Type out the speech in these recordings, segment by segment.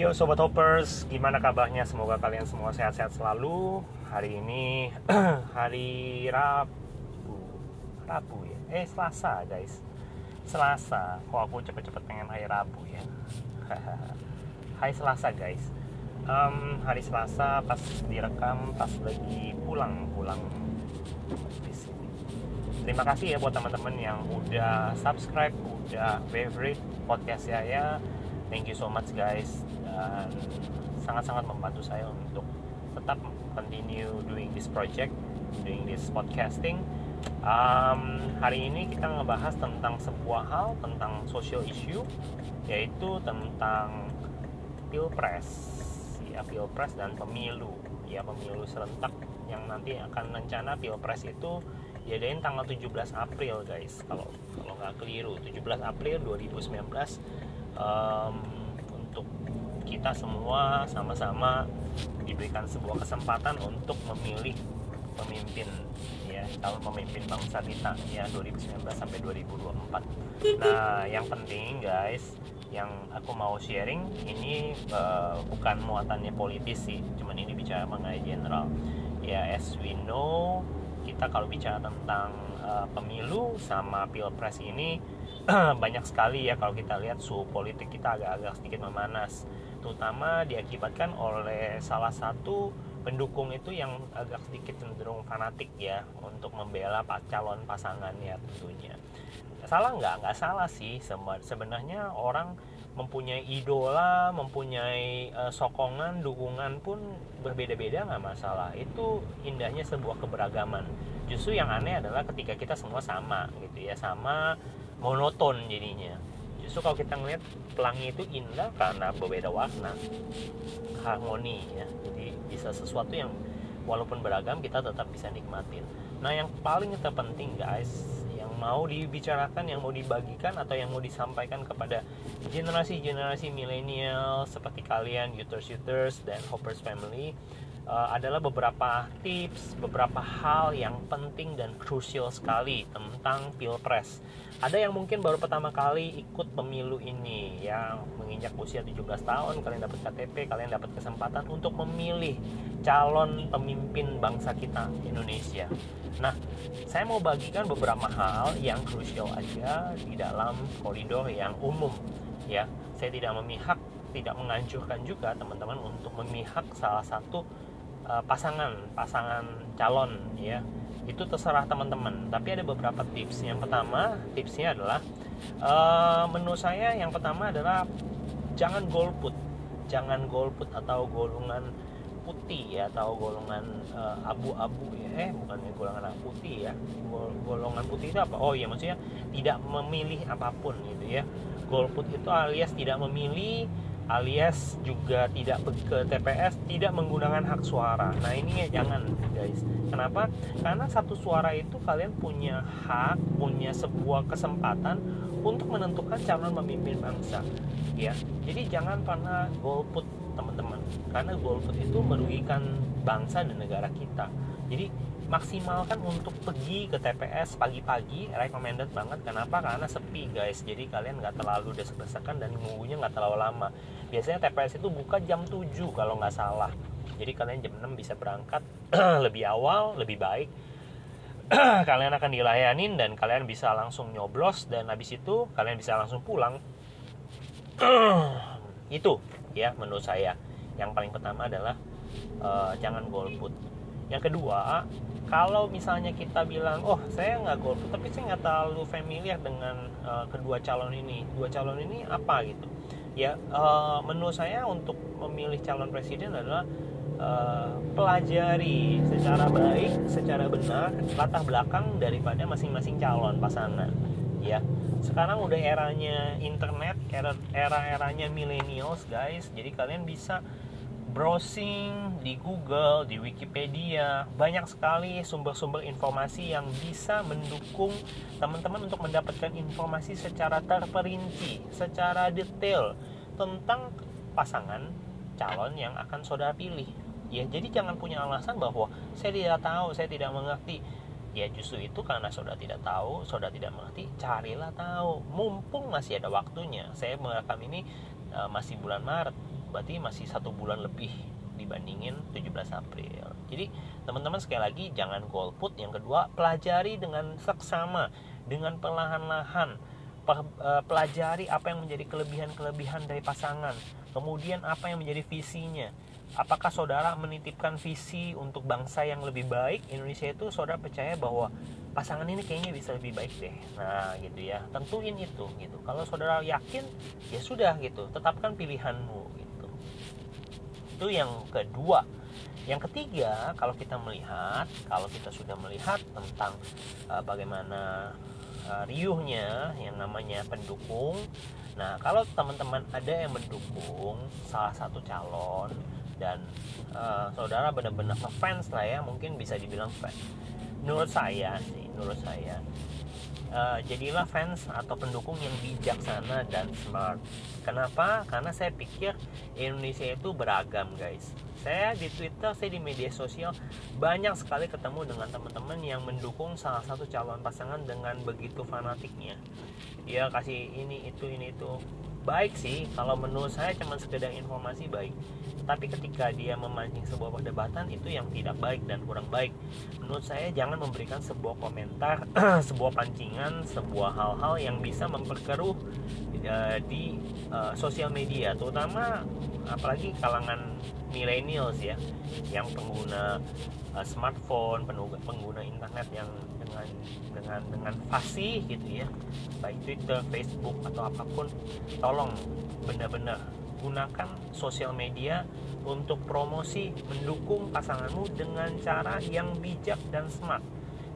Yo Sobat Hoppers, gimana kabarnya? Semoga kalian semua sehat-sehat selalu. Hari ini hari Rabu. Rabu ya? Eh Selasa guys. Selasa, kok aku cepet-cepet pengen hari Rabu ya? Hari Selasa guys. Um, Hari Selasa pas direkam pas lagi pulang Pulang di sini. Terima kasih ya buat teman-teman yang udah subscribe, udah favorite podcast saya thank you so much guys. Dan sangat-sangat membantu saya untuk tetap continue doing this project doing this podcasting. Um, hari ini kita ngebahas tentang sebuah hal tentang social issue yaitu tentang pilpres. Ya pilpres dan pemilu. Ya pemilu serentak yang nanti akan rencana pilpres itu diadain tanggal 17 April guys. Kalau kalau nggak keliru 17 April 2019 um, untuk kita semua sama-sama diberikan sebuah kesempatan untuk memilih pemimpin ya calon pemimpin bangsa kita ya 2019 sampai 2024. Nah, yang penting guys, yang aku mau sharing ini uh, bukan muatannya politis sih, cuman ini bicara mengenai general. Ya, as we know, kita kalau bicara tentang uh, pemilu sama pilpres ini banyak sekali ya kalau kita lihat suhu politik kita agak-agak sedikit memanas. Terutama diakibatkan oleh salah satu pendukung itu yang agak sedikit cenderung fanatik ya untuk membela calon pasangannya tentunya. Salah nggak? Nggak salah sih sebenarnya orang mempunyai idola mempunyai uh, sokongan dukungan pun berbeda-beda nggak masalah. Itu indahnya sebuah keberagaman. Justru yang aneh adalah ketika kita semua sama gitu ya. Sama monoton jadinya. Justru kalau kita ngeliat pelangi itu indah karena berbeda warna harmoni ya. Jadi bisa sesuatu yang walaupun beragam kita tetap bisa nikmatin. Nah yang paling terpenting guys mau dibicarakan yang mau dibagikan atau yang mau disampaikan kepada generasi-generasi milenial seperti kalian youters-youters dan hoppers family uh, adalah beberapa tips, beberapa hal yang penting dan krusial sekali tentang pilpres. Ada yang mungkin baru pertama kali ikut pemilu ini, yang menginjak usia 17 tahun, kalian dapat KTP, kalian dapat kesempatan untuk memilih calon pemimpin bangsa kita Indonesia. Nah, saya mau bagikan beberapa hal yang krusial aja di dalam koridor yang umum, ya. Saya tidak memihak, tidak menganjurkan juga teman-teman untuk memihak salah satu uh, pasangan pasangan calon ya. Itu terserah teman-teman tapi ada beberapa tips. Yang pertama tipsnya adalah uh, menurut saya yang pertama adalah jangan golput. Jangan golput atau golongan putih ya atau golongan uh, abu-abu ya eh bukan golongan putih ya golongan putih itu apa oh iya maksudnya tidak memilih apa pun gitu ya golput itu alias tidak memilih alias juga tidak ke TPS tidak menggunakan hak suara. Nah ini ya jangan guys. Kenapa? Karena satu suara itu kalian punya hak, punya sebuah kesempatan untuk menentukan calon pemimpin bangsa. Ya, jadi jangan pernah golput. Karena golput itu merugikan bangsa dan negara kita. Jadi maksimalkan untuk pergi ke TPS pagi-pagi recommended banget. Kenapa? Karena sepi guys. Jadi kalian nggak terlalu desek-desekan dan nunggunya nggak terlalu lama. Biasanya TPS itu buka jam 7 kalau nggak salah. Jadi kalian jam 6 bisa berangkat. Lebih awal lebih baik. Kalian akan dilayanin dan kalian bisa langsung nyoblos. Dan habis itu kalian bisa langsung pulang. Itu ya menurut saya yang paling pertama adalah uh, jangan golput. Yang kedua kalau misalnya kita bilang oh saya nggak golput tapi saya nggak terlalu familiar dengan uh, kedua calon ini dua calon ini apa? Gitu. Ya uh, menurut saya untuk memilih calon presiden adalah uh, pelajari secara baik secara benar latar belakang daripada masing-masing calon pasangan. Ya sekarang udah eranya internet era era eranya millennials guys. Jadi kalian bisa browsing di Google, di Wikipedia, banyak sekali sumber-sumber informasi yang bisa mendukung teman-teman untuk mendapatkan informasi secara terperinci, secara detail tentang pasangan calon yang akan saudara pilih. Ya, jadi jangan punya alasan bahwa saya tidak tahu, saya tidak mengerti. Ya justru itu karena saudara tidak tahu, saudara tidak mengerti, carilah tahu. Mumpung masih ada waktunya. Saya merekam ini uh, masih bulan Maret berarti masih satu bulan lebih dibandingin 17 April. Jadi teman-teman sekali lagi jangan golput. Yang kedua pelajari dengan seksama dengan perlahan-lahan. Eh, pelajari apa yang menjadi kelebihan-kelebihan dari pasangan. Kemudian apa yang menjadi visinya. Apakah saudara menitipkan visi untuk bangsa yang lebih baik? Indonesia itu saudara percaya bahwa pasangan ini kayaknya bisa lebih baik deh. Nah gitu ya. Tentuin itu gitu. Kalau saudara yakin ya sudah gitu. Tetapkan pilihanmu gitu itu yang kedua. Yang ketiga kalau kita melihat kalau kita sudah melihat tentang uh, bagaimana uh, riuhnya yang namanya pendukung. Nah kalau teman-teman ada yang mendukung salah satu calon dan uh, saudara benar-benar fans lah ya mungkin bisa dibilang fans menurut saya sih menurut saya uh, jadilah fans atau pendukung yang bijaksana dan smart. Kenapa? Karena saya pikir Indonesia itu beragam guys. Saya di Twitter, saya di media sosial banyak sekali ketemu dengan teman-teman yang mendukung salah satu calon pasangan dengan begitu fanatiknya. Dia kasih ini itu ini itu baik sih. Kalau menurut saya cuma sekedar informasi baik. Tapi ketika dia memancing sebuah perdebatan itu yang tidak baik dan kurang baik. Menurut saya jangan memberikan sebuah komentar sebuah pancingan sebuah hal-hal yang bisa memperkeruh uh, di uh, sosial media. Terutama apalagi kalangan millennials ya yang pengguna uh, smartphone pengguna internet yang dengan dengan dengan fasih gitu ya baik Twitter, Facebook atau apa pun tolong benar-benar gunakan sosial media untuk promosi mendukung pasanganmu dengan cara yang bijak dan smart.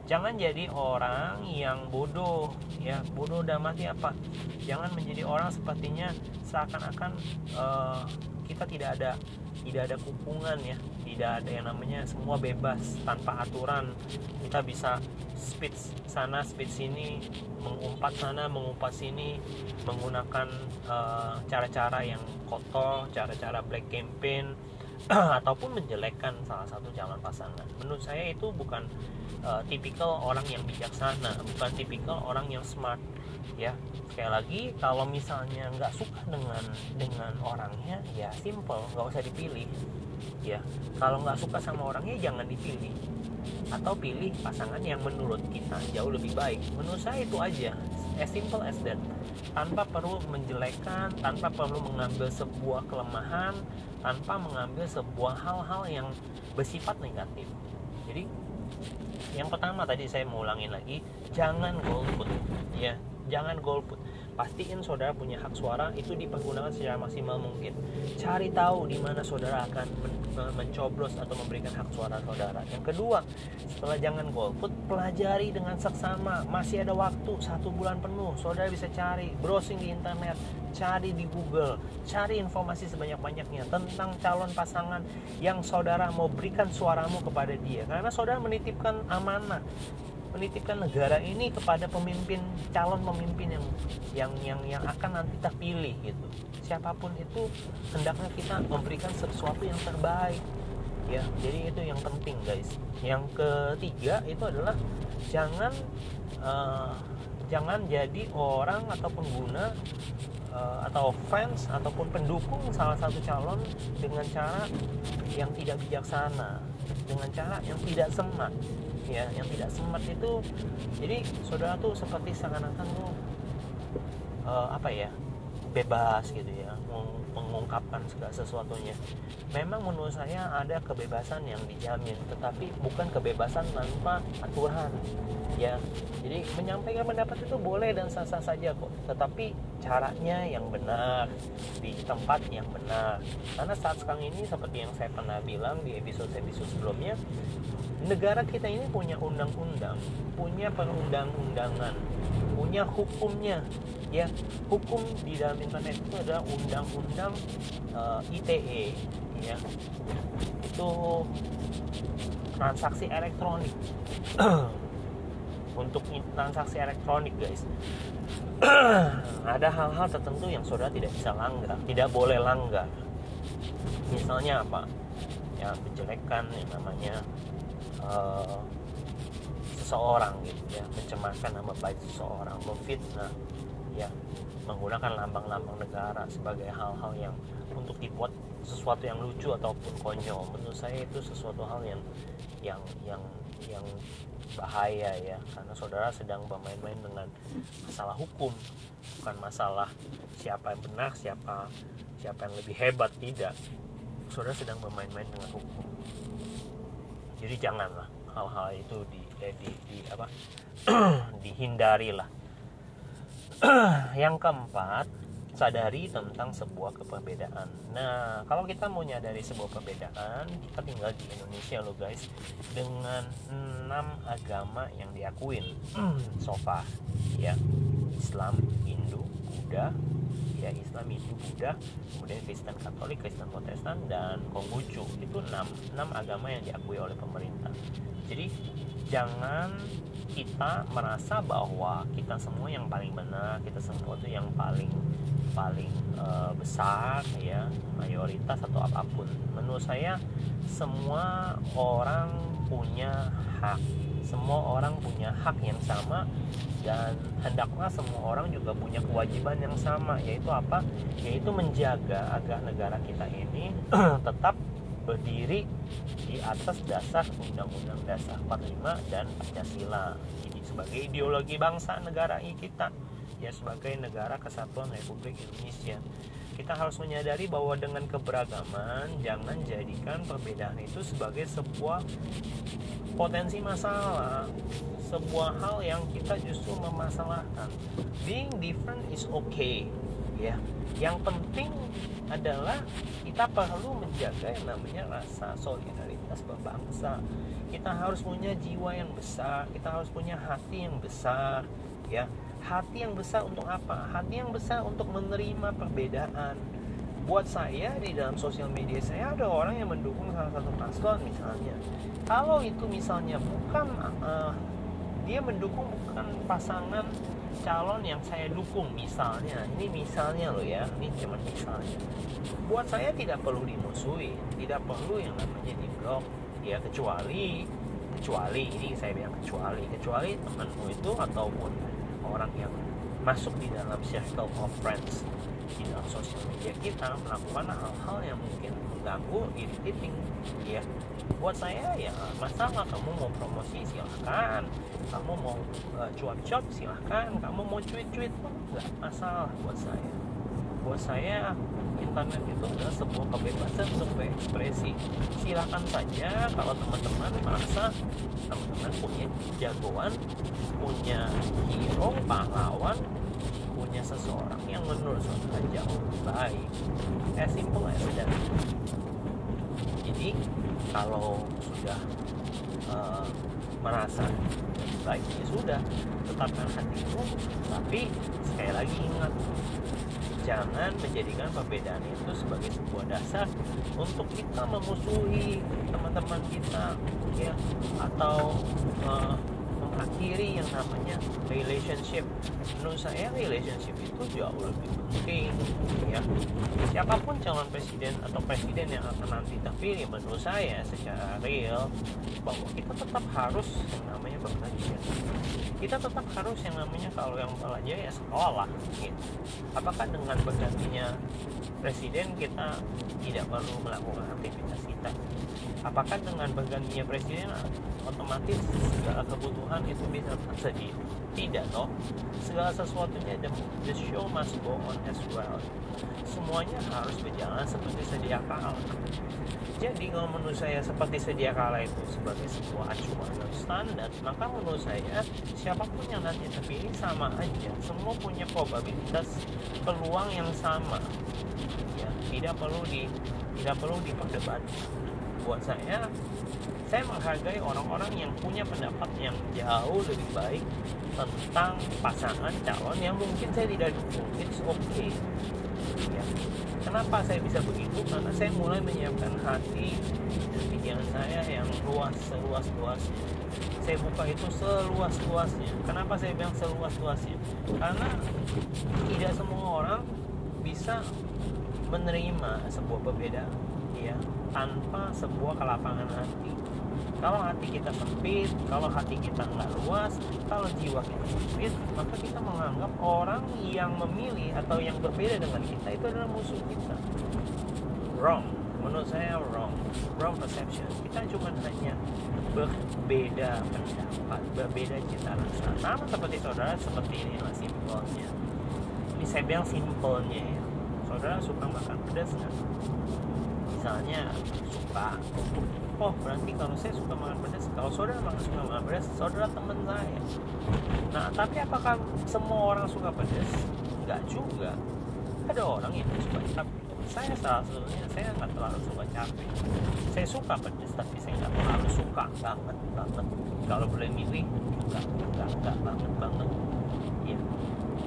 Jangan jadi orang yang bodoh ya bodoh dan mati apa? Jangan menjadi orang sepertinya seakan-akan uh, kita tidak ada tidak ada kupungan ya. Tidak ada yang namanya semua bebas tanpa aturan. Kita bisa speed sana speed sini mengumpat sana mengumpat sini menggunakan eh, cara-cara uh, yang kotor cara-cara black campaign ataupun menjelekkan salah satu calon pasangan. Menurut saya itu bukan uh, tipikal orang yang bijaksana bukan tipikal orang yang smart ya sekali lagi kalau misalnya nggak suka dengan dengan orangnya ya simple nggak usah dipilih. Ya kalau nggak suka sama orangnya jangan dipilih. Atau pilih pasangan yang menurut kita jauh lebih baik. Menurut saya itu aja as simple as that. Tanpa perlu menjelekkan tanpa perlu mengambil sebuah kelemahan tanpa mengambil sebuah hal-hal yang bersifat negatif. Jadi yang pertama tadi saya mau ulangin lagi jangan golput. Ya jangan golput pastiin saudara punya hak suara itu dipergunakan secara maksimal mungkin. Cari tahu di mana saudara akan men mencoblos atau memberikan hak suara saudara. Yang kedua setelah jangan golput pelajari dengan seksama. Masih ada waktu satu bulan penuh saudara bisa cari browsing di internet cari di Google cari informasi sebanyak-banyaknya tentang calon pasangan yang saudara mau berikan suaramu kepada dia. Karena saudara menitipkan amanah menitipkan negara ini kepada pemimpin calon pemimpin yang yang yang yang akan nanti terpilih gitu. Siapa pun itu hendaknya kita memberikan sesuatu yang terbaik ya. Jadi itu yang penting guys. Yang ketiga itu adalah jangan uh, jangan jadi orang atau pengguna uh, atau fans ataupun pendukung salah satu calon dengan cara yang tidak bijaksana dengan cara yang tidak semak ya yang tidak smart itu jadi saudara tuh seperti seakan-akan tuh uh, apa ya bebas gitu ya mengungkapkan segala sesuatunya. Memang menurut saya ada kebebasan yang dijamin tetapi bukan kebebasan tanpa aturan ya. Jadi menyampaikan pendapat itu boleh dan sah-sah saja kok tetapi caranya yang benar di tempat yang benar. Karena saat sekarang ini seperti yang saya pernah bilang di episode-episode sebelumnya negara kita ini punya undang-undang, punya perundang-undangan, punya hukumnya. Ya, hukum di dalam internet itu adalah undang-undang uh, eh, ITE, ya. Itu transaksi elektronik. Untuk transaksi elektronik, guys. ada hal-hal tertentu yang saudara tidak bisa langgar, tidak boleh langgar. Misalnya apa? Ya, menjelekan yang namanya uh, seseorang gitu ya mencemarkan nama baik seseorang memfitnah ya menggunakan lambang-lambang negara sebagai hal-hal yang untuk dibuat sesuatu yang lucu ataupun konyol. Menurut saya itu sesuatu hal yang yang yang yang bahaya ya. Karena saudara sedang bermain-main dengan masalah hukum bukan masalah siapa yang benar siapa siapa yang lebih hebat. Tidak. Saudara sedang bermain-main dengan hukum. Jadi janganlah hal-hal itu di, eh, di, di apa dihindari lah yang keempat sadari tentang sebuah keperbedaan. Nah, kalau kita mau nyadari sebuah perbedaan, kita tinggal di Indonesia loh guys, dengan enam agama yang diakuin so far, ya Islam, Hindu, Buddha, ya Islam, Hindu, Buddha, kemudian Kristen Katolik, Kristen Protestan, dan Konghucu itu enam enam agama yang diakui oleh pemerintah. Jadi jangan kita merasa bahwa kita semua yang paling benar, kita semua itu yang paling paling uh, besar ya mayoritas atau apa pun. Menurut saya semua orang punya hak. Semua orang punya hak yang sama dan hendaklah semua orang juga punya kewajiban yang sama yaitu apa? Yaitu menjaga agar negara kita ini tetap berdiri di atas dasar Undang-Undang Dasar 45 dan Pancasila. Ini sebagai ideologi bangsa negara kita. Ya sebagai negara kesatuan Republik Indonesia. Kita harus menyadari bahwa dengan keberagaman jangan jadikan perbedaan itu sebagai sebuah potensi masalah. Sebuah hal yang kita justru memasalahkan. Being different is okay ya yang penting adalah kita perlu menjaga yang namanya rasa solidaritas berbangsa kita harus punya jiwa yang besar kita harus punya hati yang besar ya hati yang besar untuk apa? Hati yang besar untuk menerima perbedaan. Buat saya di dalam sosial media saya ada orang yang mendukung salah satu paslon misalnya. Kalau itu misalnya bukan uh, dia mendukung bukan pasangan calon yang saya dukung misalnya. Ini misalnya loh ya ini cuma misalnya. Buat saya tidak perlu dimusuhi tidak perlu yang namanya di blok. Ya kecuali kecuali ini saya bilang kecuali. Kecuali temanmu itu ataupun orang yang masuk di dalam circle of friends di sosial media kita melakukan hal-hal yang mungkin mengganggu irritating ya. Buat saya ya masalah. Kamu mau promosi silahkan kamu mau uh, cuap-cuap silahkan kamu mau cuit-cuit nggak masalah buat saya. Buat saya internet itu adalah sebuah kebebasan untuk berekspresi. Silahkan saja kalau teman-teman merasa teman-teman punya jagoan punya hero pahlawan seseorang yang menurut saya jauh lebih baik. As simple as that jadi kalau sudah uh, merasa baik ya sudah tetapkan hatimu tapi sekali lagi ingat jangan menjadikan perbedaan itu sebagai sebuah dasar untuk kita memusuhi teman-teman kita ya atau uh, mengakhiri yang namanya relationship. Menurut saya relationship itu jauh lebih penting ya. Siapa pun calon presiden atau presiden yang akan nanti terpilih menurut saya secara real bahwa kita tetap harus yang namanya bekerja kita tetap harus yang namanya kalau yang belajar ya sekolah gitu. apakah dengan bergantinya presiden kita tidak perlu melakukan aktivitas kita? Apakah dengan bergantinya presiden otomatis segala kebutuhan itu bisa tersedia tidak toh segala sesuatunya the, the show must go on as well. Semuanya harus berjalan seperti sedia kala jadi kalau menurut saya seperti sedia kala itu sebagai sebuah acuan dan standar maka menurut saya siapa pun yang nanti terpilih sama aja. Semua punya probabilitas peluang yang sama. Ya tidak perlu di tidak perlu diperdebatkan. Buat saya saya menghargai orang-orang yang punya pendapat yang jauh lebih baik tentang pasangan calon yang mungkin saya tidak dukung. It's okay. Ya. kenapa saya bisa begitu? Karena saya mulai menyiapkan hati dan pikiran saya yang luas seluas luasnya saya buka itu seluas luasnya kenapa saya bilang seluas luasnya karena tidak semua orang bisa menerima sebuah perbedaan ya tanpa sebuah kelapangan hati kalau hati kita sempit kalau hati kita nggak luas kalau jiwa kita sempit maka kita menganggap orang yang memilih atau yang berbeda dengan kita itu adalah musuh kita. Wrong. Menurut saya wrong. Wrong perception. Kita cuma hanya berbeda pendapat berbeda cita rasa. Sama seperti saudara seperti inilah simpelnya. Ini saya bilang simpelnya ya saudara suka makan pedas nggak misalnya suka oh berarti kalau saya suka makan pedas kalau saudara makan suka makan pedas saudara teman saya. Nah tapi apakah semua orang suka pedas? Nggak juga. Ada orang yang suka cabai saya salah satunya saya nggak terlalu suka cabai. Saya suka pedas tapi saya nggak terlalu suka. Banget banget. Kalau boleh milih nggak nggak nggak banget banget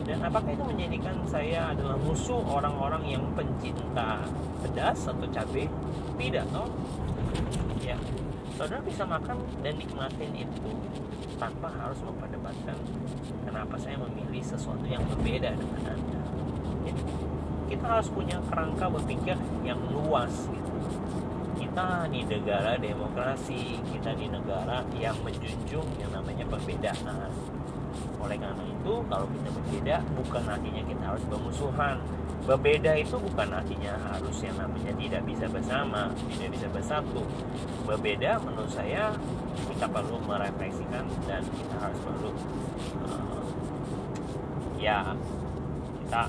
dan apakah itu menjadikan saya adalah musuh orang-orang yang pencinta pedas atau cabai tidak toh ya saudara bisa makan dan nikmatin itu tanpa harus memperdebatkan kenapa saya memilih sesuatu yang berbeda dengan anda ya. kita harus punya kerangka berpikir yang luas gitu. kita di negara demokrasi kita di negara yang menjunjung yang namanya perbedaan oleh karena itu kalau kita berbeda bukan artinya kita harus bermusuhan. Berbeda itu bukan artinya harus yang namanya tidak bisa bersama tidak bisa bersatu. Berbeda menurut saya kita perlu merefleksikan dan kita harus perlu uh, ya kita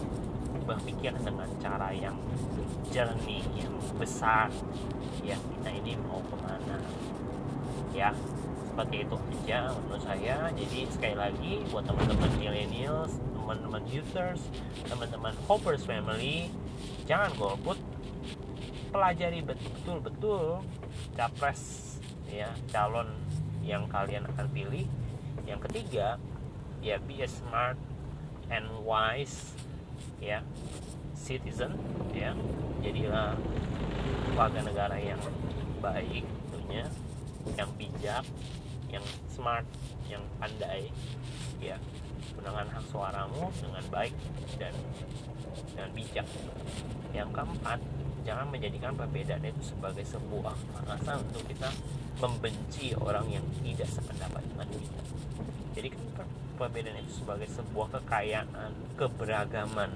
berpikir dengan cara yang jernih yang besar. Ya kita ini mau ke mana? Ya seperti itu aja menurut saya. Jadi sekali lagi buat teman-teman millennials teman-teman users teman-teman hoppers family jangan golput. Pelajari betul-betul capres ya calon yang kalian akan pilih. Yang ketiga ya be a smart and wise ya citizen ya. Jadilah warga negara yang baik tentunya yang bijak yang smart yang pandai ya gunakan hak suaramu dengan baik dan dengan bijak. Yang keempat jangan menjadikan perbedaan itu sebagai sebuah alasan untuk kita membenci orang yang tidak sependapat dengan kita. Jadi perbedaan itu sebagai sebuah kekayaan keberagaman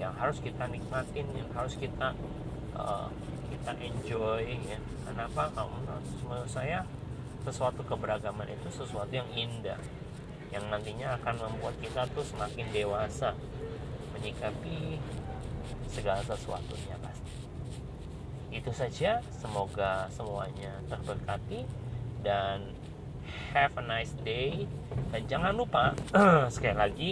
yang harus kita nikmatin yang harus kita uh, kita enjoy ya? Kenapa? Kalau menurut saya sesuatu keberagaman itu sesuatu yang indah yang nantinya akan membuat kita tuh semakin dewasa menyikapi segala sesuatunya pasti. Itu saja, semoga semuanya terberkati dan have a nice day. Dan jangan lupa sekali lagi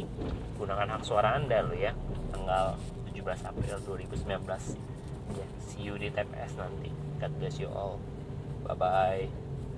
gunakan hak suara Anda lo ya tanggal 17 April 2019 ya see you di TPS nanti. God bless you all. Bye bye